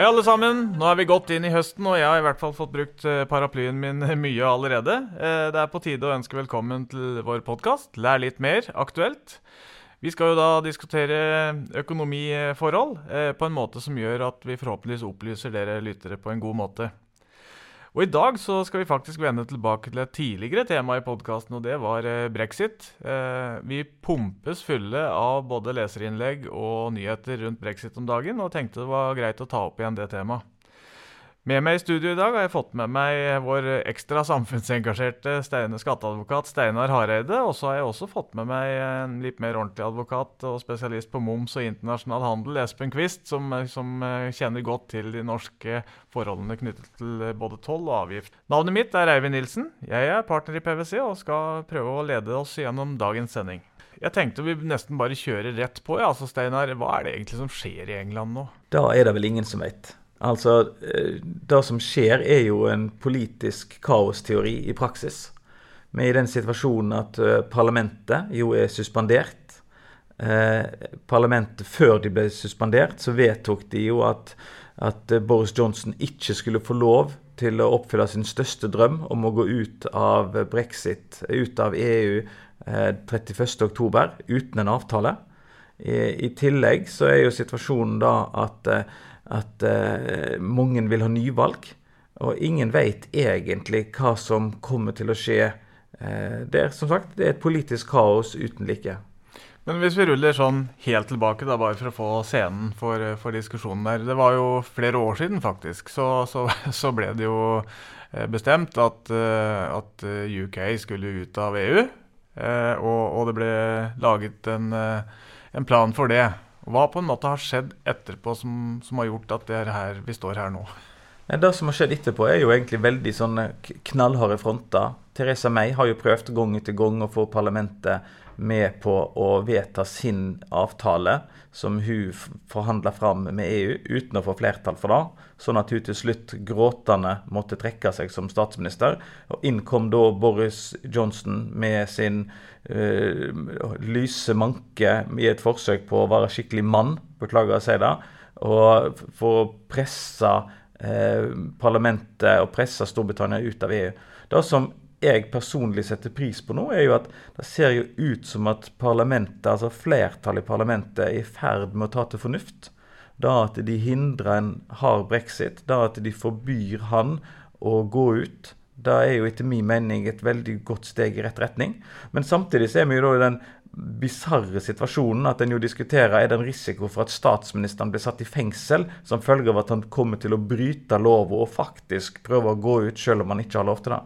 Hei, alle sammen. Nå er vi godt inn i høsten, og jeg har i hvert fall fått brukt eh, paraplyen min mye allerede. Eh, Det er på tide å ønske velkommen til vår podkast Lær litt mer aktuelt. Vi skal jo da diskutere økonomiforhold eh, på en måte som gjør at vi forhåpentligvis opplyser dere lyttere på en god måte. Og i dag så skal vi faktisk vende tilbake til et tidligere tema i podkasten, og det var eh, brexit. Eh, Vi pumpes fulle av både leserinnlegg og nyheter rundt brexit om dagen, og tenkte det var greit å ta opp igjen det temaet. Med meg i studio i dag har jeg fått med meg vår ekstra samfunnsengasjerte Steine, skatteadvokat Steinar Hareide. Og så har jeg også fått med meg en litt mer ordentlig advokat og spesialist på moms og internasjonal handel, Espen Quist, som, som eh, kjenner godt til de norske forholdene knyttet til eh, både toll og avgift. Navnet mitt er Eivind Nilsen. Jeg er partner i PwC og skal prøve å lede oss gjennom dagens sending. Jeg tenkte vi nesten bare kjører rett på. Ja, altså Steinar, Hva er det egentlig som skjer i England nå? Da er det vel ingen som vet. Altså, eh, Det som skjer, er jo en politisk kaosteori i praksis. Er i den situasjonen at eh, parlamentet jo er suspendert. Eh, parlamentet Før de ble suspendert, så vedtok de jo at, at eh, Boris Johnson ikke skulle få lov til å oppfylle sin største drøm om å gå ut av brexit, ut av EU, eh, 31.10 uten en avtale. I, I tillegg så er jo situasjonen da at eh, at eh, mange vil ha nyvalg. Og ingen vet egentlig hva som kommer til å skje. Eh, det er som sagt det er et politisk kaos uten like. Men hvis vi ruller sånn helt tilbake, da, bare for å få scenen for, for diskusjonen der. Det var jo flere år siden, faktisk, så, så, så ble det jo eh, bestemt at, eh, at UK skulle ut av EU. Eh, og, og, det ble laget en, en plan for det. Hva på en måte har skjedd etterpå som, som har gjort at er her vi står her nå? Det som har skjedd etterpå, er jo egentlig veldig sånne knallharde fronter. Theresa May har jo prøvd gang etter gang å få parlamentet med på å vedta sin avtale, som hun forhandla fram med EU, uten å få flertall for det. Sånn at hun til slutt gråtende måtte trekke seg som statsminister. Og inn kom da Boris Johnson med sin øh, lyse manke i et forsøk på å være skikkelig mann, beklager å si det, og for å presse eh, parlamentet og presse Storbritannia ut av EU. Det som jeg personlig setter pris på nå, er jo at det ser jo ut som at parlamentet, altså flertallet i parlamentet er i ferd med å ta til fornuft. Da at de hindrer en hard brexit, da at de forbyr han å gå ut. Det er jo etter min mening et veldig godt steg i rett retning. Men samtidig så er vi jo da i den bisarre situasjonen at en jo diskuterer er det en risiko for at statsministeren blir satt i fengsel som følge av at han kommer til å bryte loven og faktisk prøve å gå ut selv om han ikke har lov til det.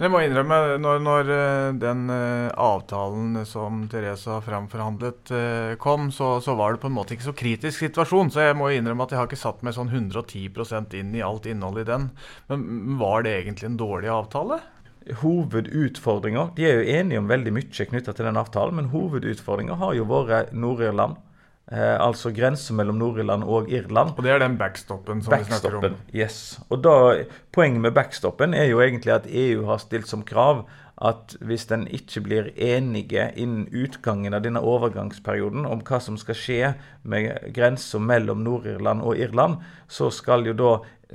Jeg må innrømme, når, når eh, den uh, avtalen som Therese har framforhandlet uh, kom, så, så, var det på en måte ikke så kritisk situasjon. Så jeg må innrømme at jeg har ikke satt meg sånn 110% inn i alt innholdet i den. Men var det egentlig en dårlig avtale? Hovedutfordringa De er jo enige om veldig mye knytta til den avtalen, men hovedutfordringa har jo vært Nord-Irland. Eh, altså grensen mellom Nord-Irland og Irland. Og det er den backstoppen som backstoppen, vi snakker om? Yes. Og da, Poenget med backstoppen er jo egentlig at EU har stilt som krav at hvis den ikke blir enige innen utgangen av denne overgangsperioden om hva som skal skje med grensa mellom Nord-Irland og Irland, så skal jo da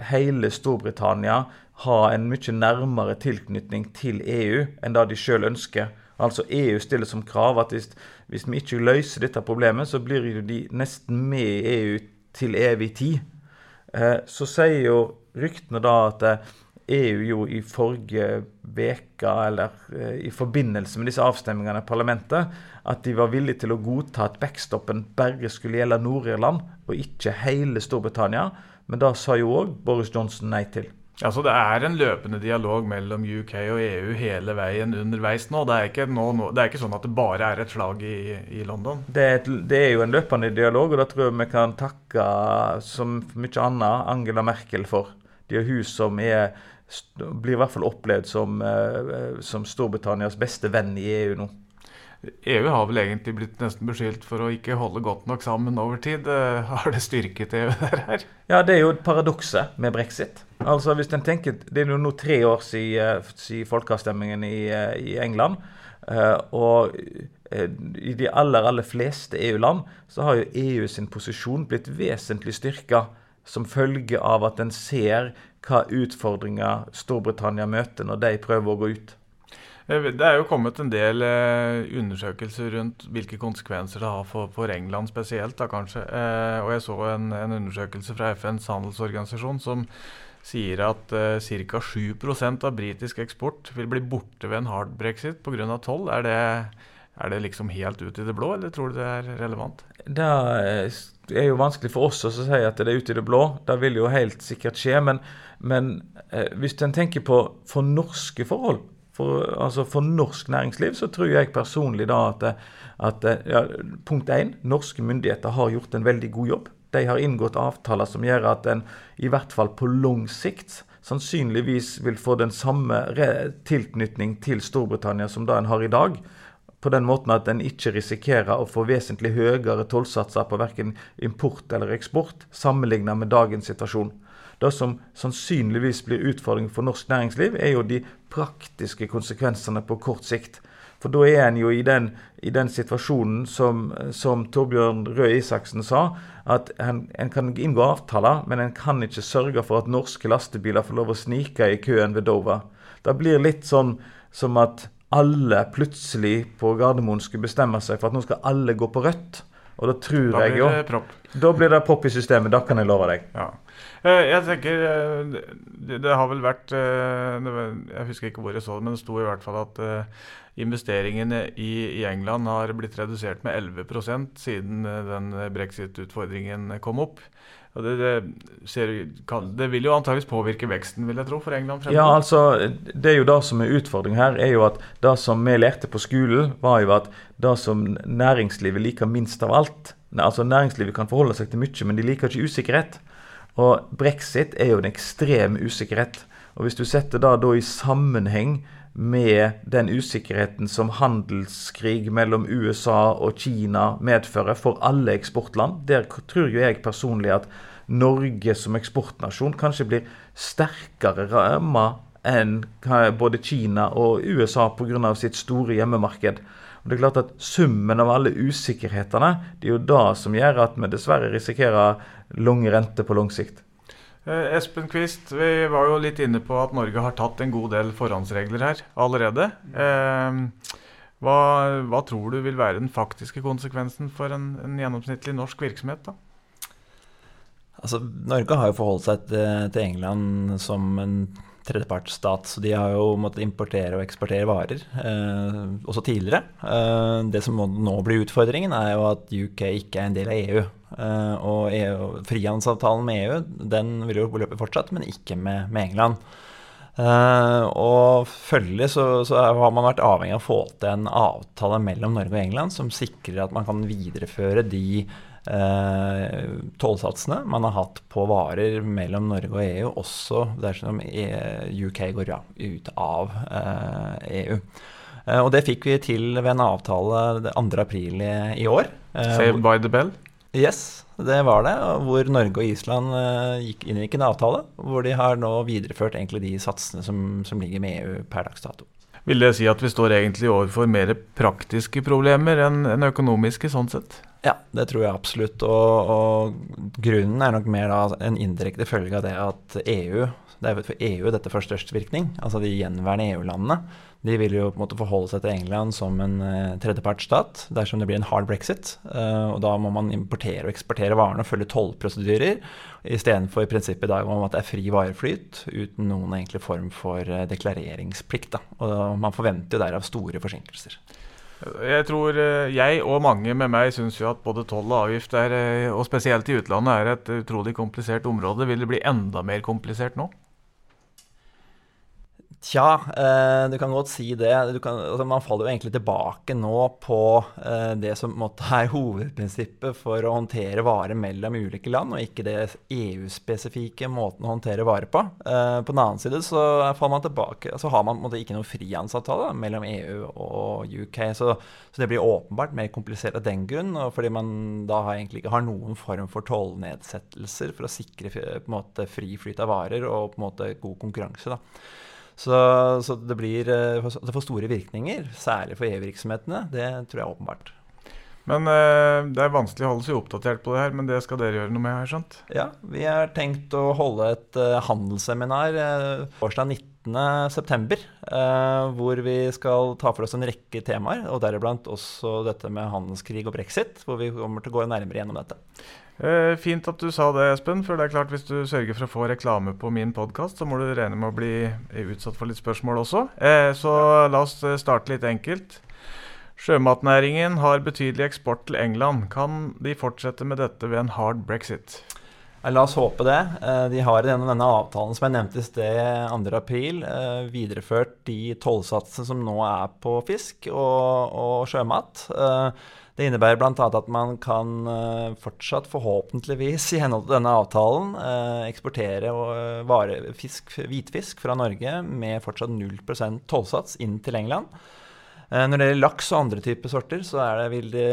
hele Storbritannia ha en mye nærmere tilknytning til EU enn det de sjøl ønsker. Altså EU stiller som krav at hvis, hvis, vi ikke løser dette problemet, så blir jo de nesten med i EU til evig tid. Eh, så sier jo ryktene da at EU eh, jo i forrige uke, eller eh, i forbindelse med disse avstemningene i parlamentet, at de var villige til å godta at backstoppen bare skulle gjelde Nord-Irland, og ikke hele Storbritannia. Men da sa jo òg Boris Johnson nei til. Altså Det er en løpende dialog mellom UK og EU hele veien underveis nå. Det er ikke, nå, det er ikke sånn at det bare er et slag i, i London. Det er, et, det er, jo en løpende dialog, og da tror jeg vi kan takke, som mye annet, Angela Merkel for. Det er hun som er, blir i hvert fall opplevd som, eh, som Storbritannias beste venn i EU nå. EU har vel egentlig blitt nesten beskyldt for å ikke holde godt nok sammen over tid. Eh, har det styrket EU der her? Ja, det er jo paradokset med brexit. Altså hvis en tenker, Det er jo nå tre år siden, eh, siden folkeavstemningen i, eh, i England. Og i de aller, aller fleste EU-land så har jo EU sin posisjon blitt vesentlig styrka som følge av at en ser hva utfordringer Storbritannia møter når de prøver å gå ut? Eh, det er jo kommet en del eh, undersøkelser rundt hvilke konsekvenser det har for, for England spesielt. da kanskje. Eh, og Jeg så en, en, undersøkelse fra FNs handelsorganisasjon som sier at ca. 7 av britisk eksport vil bli borte ved en hard brexit pga. toll. Er det, er det liksom helt ut i det blå, eller tror du det er relevant? Det er jo vanskelig for oss å si at det er ute i det blå. Det vil jo helt sikkert skje. Men, men hvis en tenker på for norske forhold for, altså for, norsk næringsliv så tror jeg personlig da at, at ja, punkt én, norske myndigheter har gjort en veldig god jobb. De har inngått avtaler som gjør at en i hvert fall på lang sikt sannsynligvis vil få den samme tilknytning til Storbritannia som da en har i dag. På den måten at en ikke risikerer å få vesentlig høyere tollsatser på verken import eller eksport sammenlignet med dagens situasjon. Det som sannsynligvis blir utfordringen for norsk næringsliv, er jo de praktiske konsekvensene på kort sikt. For da er en jo i den, i den situasjonen som, som, Torbjørn Røe Isaksen sa, at en, en, kan inngå avtaler, men en kan ikke sørge for at norske lastebiler får lov å snike i køen ved Dover. Det blir litt sånn som at alle plutselig på Gardermoen skulle bestemme seg for at nå skal alle gå på rødt. Og da tror da jeg jo Da blir det propp i systemet, da kan jeg love deg. Ja. Eh, jeg tenker eh, det, har vel vært eh, Jeg husker ikke hvor jeg så det, men det sto i hvert fall at investeringene i, England har blitt redusert med 11% siden den brexit-utfordringen kom opp. Det, det, ser, det, vil jo antageligvis påvirke veksten, vil jeg tro, for England fremover. Ja, altså, det er jo det som er utfordringen her, er jo at det som vi lærte på skolen, var jo at det som næringslivet liker minst av alt Altså, Næringslivet kan forholde seg til mye, men de liker ikke usikkerhet. Og brexit er jo en ekstrem usikkerhet. Og hvis du setter det da i sammenheng med den usikkerheten som handelskrig mellom USA og Kina medfører for alle eksportland. Der tror jo jeg personlig at Norge som eksportnasjon kanskje blir sterkere ramma enn både Kina og USA pga. sitt store hjemmemarked. Og det er klart at Summen av alle usikkerhetene det er jo det som gjør at vi dessverre risikerer lang rente på lang sikt. Eh, Espen Quist, vi var jo litt inne på at Norge har tatt en god del forhåndsregler her allerede. Eh, hva, hva, tror du vil være den faktiske konsekvensen for en, en gjennomsnittlig norsk virksomhet? da? Altså, Norge har jo forholdt seg til, til England som en tredjepartsstat, så de har jo måttet importere og eksportere varer, eh, også tidligere. Eh, det som nå blir utfordringen, er jo at UK ikke er en del av EU. Eh, og EU, frihandelsavtalen med EU den vil jo løpe fortsatt, men ikke med, med England. Uh, og følgelig så, så, har man vært avhengig av å få til en avtale mellom Norge og England som sikrer at man kan videreføre de eh, tollsatsene man har hatt på varer mellom Norge og EU, også dersom UK går ut av eh, EU. Eh, og det fikk vi til ved en avtale 2.4 i, i år. Eh, Saved by the bell? Yes, det var det. Hvor Norge og Island gikk inn i en avtale hvor de har nå videreført egentlig de satsene som, som ligger med EU per dags dato. Vil det si at vi står egentlig overfor mer praktiske problemer enn, økonomiske, sånn sett? Ja, det tror jeg absolutt. Og, og grunnen er nok mer da en indirekte følge av det at EU det er for EU dette får størst virkning. Altså de gjenværende EU-landene. De vil jo på en måte forholde seg til England som en uh, tredjepartsstat dersom det blir en hard brexit. Uh, og Da må man importere og eksportere varene og følge tollprosedyrer, istedenfor prinsippet i dag om at det er fri vareflyt uten noen egentlig form for uh, deklareringsplikt. Da. Og Man forventer jo derav store forsinkelser. Jeg tror jeg og mange med meg syns jo at både toll og avgift, er, og spesielt i utlandet, er et utrolig komplisert område. Vil det bli enda mer komplisert nå? Tja, eh, du kan godt si det. Kan, altså man faller jo egentlig tilbake nå på eh, det som måtte, er hovedprinsippet for å håndtere varer mellom ulike land, og ikke det EU-spesifikke måten å håndtere varer på. Eh, på den annen side så faller man tilbake, så har man måtte, ikke noen frihandelsavtale mellom EU og UK. Så, så, det blir åpenbart mer komplisert av den grunn, fordi man da har egentlig ikke har noen form for tollnedsettelser for å sikre en måte, fri flyt av varer og på en måte god konkurranse. da. Så, så det, blir, eh, det får store virkninger, særlig for EU-virksomhetene. Det tror jeg er åpenbart. Men eh, det er vanskelig å holde seg oppdatert på det her, men det skal dere gjøre noe med, her, skjønt? Ja, vi har tenkt å holde et uh, handelsseminar uh, torsdag 19.9., uh, hvor vi skal ta for oss en rekke temaer, og deriblant også dette med handelskrig og brexit, hvor vi kommer til å gå nærmere gjennom dette. Eh, fint at du sa det, Espen. For det er klart hvis du sørger for å få reklame på min podkast, så må du regne med å bli utsatt for litt spørsmål også. Eh, så la oss starte litt enkelt. Sjømatnæringen har betydelig eksport til England. Kan de fortsette med dette ved en hard brexit? La oss håpe det. Eh, de har gjennom denne avtalen som jeg nevnte i sted, 2.4, eh, videreført de tollsatsene som nå er på fisk og, og sjømat. Eh, det innebærer bl.a. at man kan fortsatt, forhåpentligvis i henhold til denne avtalen, eksportere vare, fisk, hvitfisk fra Norge med fortsatt 0% tollsats inn til England. Eh, når det gjelder laks og andre typer sorter, så det, vil det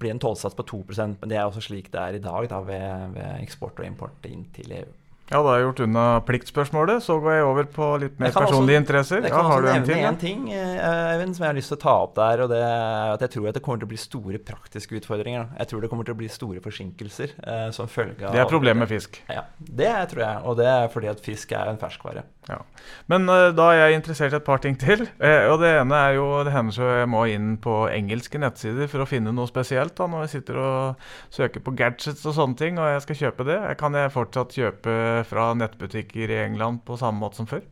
bli en tollsats på 2% men det er også slik det er i dag da, ved, ved eksport og import inn til EU. Ja, da har jeg gjort unna pliktspørsmålet. Så går jeg over på litt mer personlige også, interesser. Jeg kan ja, også nevne én ting, eh, Eivind, som jeg har lyst til å ta opp der. og det er at Jeg tror at det kommer til å bli store praktiske utfordringer. Jeg tror det kommer til å bli store forsinkelser eh, som følge av Det er problemet med fisk. Ja, det tror jeg. Og det er fordi at fisk er en ferskvare. Ja. Men uh, da er jeg interessert i et par ting til. Uh, og Det ene er jo det hender så jeg må inn på engelske nettsider for å finne noe spesielt. da Når jeg sitter og søker på gadgets og sånne ting, og jeg skal kjøpe det. Kan jeg fortsatt kjøpe fra nettbutikker i England på samme måte som før?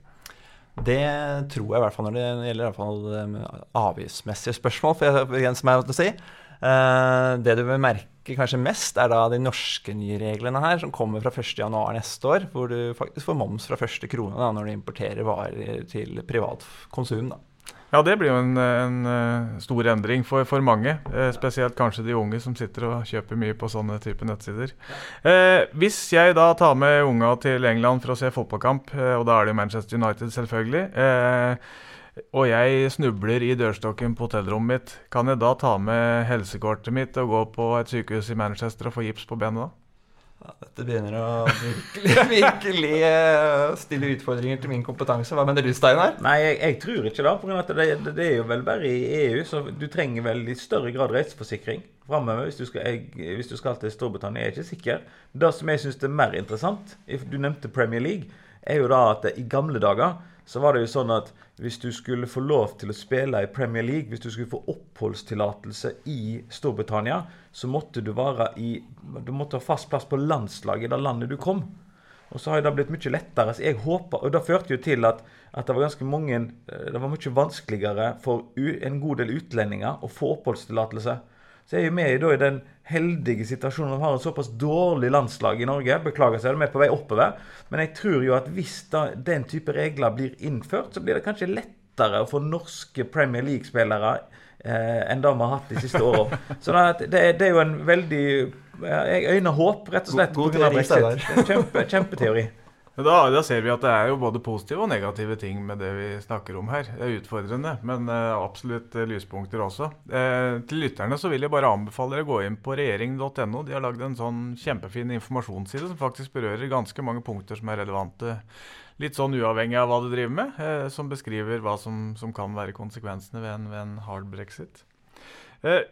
Det tror jeg i hvert fall når det gjelder um, avgiftsmessige spørsmål. for jeg begrenser meg til å si. Uh, det du vil merke kanskje mest, er da de norske nye reglene her, som kommer fra 1.1 neste år, hvor du faktisk får moms fra første krone da, når du importerer varer til privat konsum. da. Ja, det blir jo en, en uh, stor endring for, for mange. Uh, spesielt kanskje de unge som sitter og kjøper mye på sånne type nettsider. Eh, hvis jeg da tar med unga til England for å se fotballkamp, og da er det jo Manchester United, selvfølgelig, og jeg snubler i dørstokken på hotellrommet mitt, kan jeg da ta med helsekortet mitt og gå på et sykehus i Manchester og få gips på benet da? Dette begynner å virkelig, virkelig uh, stille utfordringer til min kompetanse. Hva mener du, Steinar? Nei, jeg, jeg, tror ikke da, For det, det, det, er jo vel bare i EU, så du trenger vel i større grad reiseforsikring framover hvis, hvis, du skal til Storbritannia. Jeg er ikke sikker. Det som jeg syns er mer interessant, du nevnte Premier League, er jo da at i gamle dager så var det jo sånn at hvis du skulle få lov til å spille i Premier League, hvis du skulle få oppholdstillatelse i Storbritannia, så måtte du være i Du måtte ha fast plass på landslaget i det landet du kom. Og så har det blitt mye lettere. Så jeg håper, og Det førte jo til at, at, det var ganske mange eh, Det var mye vanskeligere for en god del utlendinger å få oppholdstillatelse. Så er jo vi i den heldige situasjonen vi har et såpass dårlig landslag i Norge. Beklager de er på vei oppover. Men jeg tror jo at hvis da, den type regler blir innført, så blir det kanskje lettere å få norske Premier League-spillere eh, enn det vi har hatt de siste åra. Så det, det, er jo en veldig Jeg øyner håp, rett og slett. God, god teori, Kjempe, kjempeteori. Da, da, ser vi at det er jo både positive og negative ting med det vi snakker om her. Det er utfordrende, men uh, absolutt uh, lyspunkter også. Eh, til lytterne så vil jeg bare anbefale dere å gå inn på regjering.no. De har lagd en sånn kjempefin informasjonsside som faktisk berører ganske mange punkter som er relevante. Litt sånn uavhengig av hva du driver med, som beskriver hva som, som kan være konsekvensene ved en, ved en hard brexit. Uh,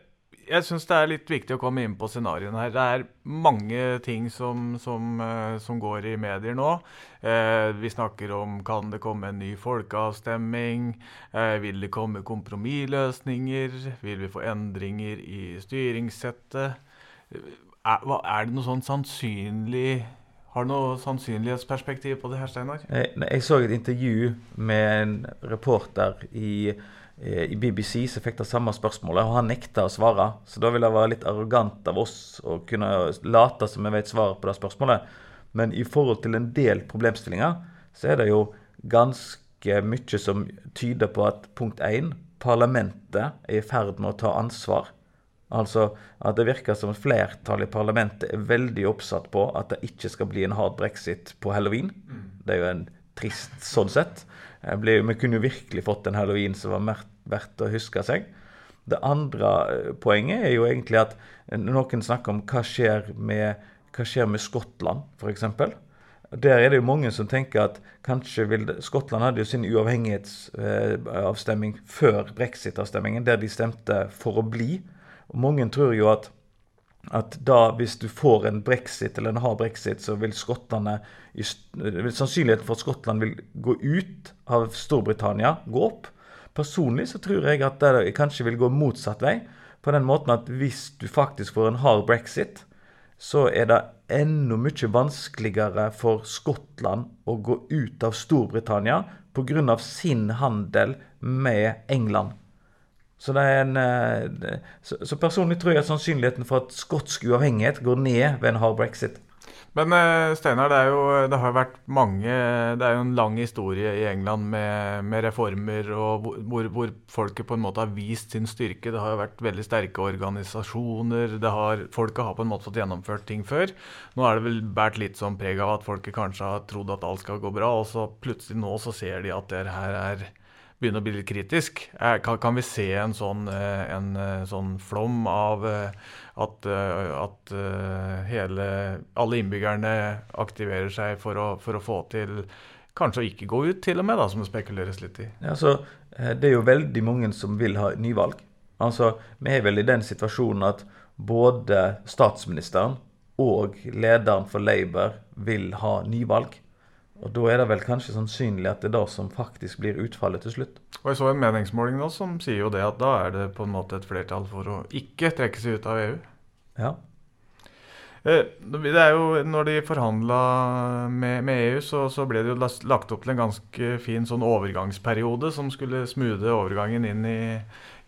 jeg syns det er litt viktig å komme inn på scenarioene her. Det er mange ting som, som, uh, som går i medier nå. Eh, vi snakker om kan det komme en ny folkeavstemning? Eh, vil det komme kompromissløsninger? Vil vi få endringer i styringssettet? Er, er det noe sånn sannsynlig har du noe sannsynlighetsperspektiv på det her, Steinar? Jeg, jeg så et intervju med en reporter i Eh, i BBC så fikk det samme spørsmålet, og han nekta å svare. Så da vil det være litt arrogant av oss å kunne late som vi vet svaret på det spørsmålet. Men i forhold til en del problemstillinger, så er det jo ganske mye som tyder på at punkt 1, parlamentet er i ferd med å ta ansvar. Altså at det virker som flertallet i parlamentet er veldig oppsatt på at det ikke skal bli en hard brexit på halloween. Mm. Det er jo en trist sånn sett. Ble, vi kunne jo virkelig fått en halloween som var verdt å huske seg. Det andre eh, poenget er jo egentlig at noen snakker om hva skjer med, hva skjer med Skottland, f.eks. Der er det jo mange som tenker at kanskje vil Skottland hadde jo sin uavhengighetsavstemning før brexit-avstemningen, der de stemte for å bli. Og mange tror jo at at da hvis du får en brexit, eller en hard brexit, så vil skottene Sannsynligheten for at Skottland vil gå ut av Storbritannia, gå opp. Personlig så tror jeg at det kanskje vil gå motsatt vei. På den måten at hvis du faktisk får en hard brexit, så er det enda mye vanskeligere for Skottland å gå ut av Storbritannia pga. sin handel med England. Så, en, eh, så, personlig tror jeg at sannsynligheten for at skotsk uavhengighet går ned ved en hard brexit. Men eh, Steinar, det, det har vært mange Det er jo en lang historie i England med, med reformer og hvor, hvor, folket på en måte har vist sin styrke. Det har jo vært veldig sterke organisasjoner. Har, folket har på en måte fått gjennomført ting før. Nå er det vel båret litt sånn preg av at folket kanskje har trodd at alt skal gå bra, og så plutselig nå så ser de at det her er begynner å bli litt kritisk. Kan, kan vi se en sånn, eh, en eh, sånn flom av eh, at, at hele, alle innbyggerne aktiverer seg for å, for å, få til Kanskje å ikke gå ut, til og med, da, som det spekuleres litt i. Ja, så, det er jo veldig mange som vil ha nyvalg. Altså, Vi er vel i den situasjonen at både statsministeren og lederen for Labour vil ha nyvalg. Og Da er det vel kanskje sannsynlig at det er det som faktisk blir utfallet til slutt. Og Jeg så en meningsmåling nå som sier jo det at da er det på en måte et flertall for å ikke trekke seg ut av EU. Ja. Eh, det er jo, når de forhandla med, med, EU, så, så, ble det jo lagt opp til en ganske fin sånn overgangsperiode som skulle smoothe overgangen inn i,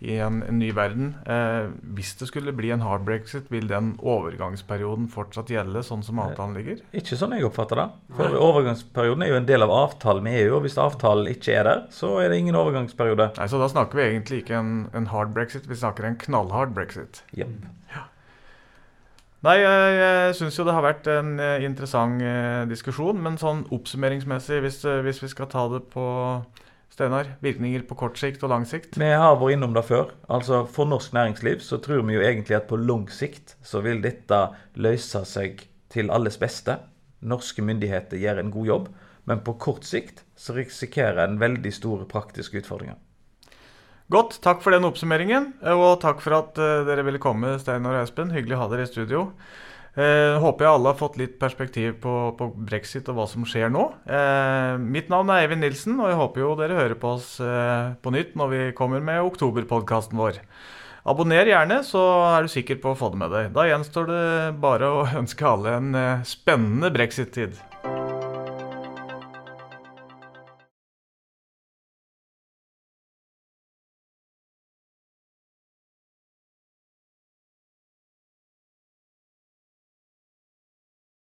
i en, en, ny verden. Eh, hvis det skulle bli en hard brexit, vil den overgangsperioden fortsatt gjelde sånn som avtalen ligger? Ikke sånn jeg oppfatter det. For Nei. Overgangsperioden er jo en del av avtalen med EU, og hvis avtalen ikke er der, så er det ingen overgangsperiode. Nei, Så da snakker vi egentlig ikke en, en hard brexit, vi snakker en knallhard brexit. Yep. Ja. Nei, jeg, jeg syns jo det har vært en eh, interessant eh, diskusjon, men sånn oppsummeringsmessig, hvis, eh, hvis vi skal ta det på Steinar, virkninger på kort sikt og lang sikt? Vi har vært innom det før. Altså For norsk næringsliv så tror vi jo egentlig at på lang sikt så vil dette løse seg til alles beste. Norske myndigheter gjør en god jobb. Men på kort sikt så risikerer en veldig store praktiske utfordringer. Godt. Takk for den oppsummeringen. Og takk for at uh, dere ville komme, Steinar og Espen. Hyggelig å ha dere i studio. Eh, håper jeg alle har fått litt perspektiv på, på, brexit og hva som skjer nå. Eh, mitt navn er Eivind Nilsen, og jeg håper jo dere hører på oss eh, på nytt når vi kommer med oktoberpodkasten vår. Abonner gjerne, så er du sikker på å få det med deg. Da gjenstår det bare å ønske alle en eh, spennende brexit-tid.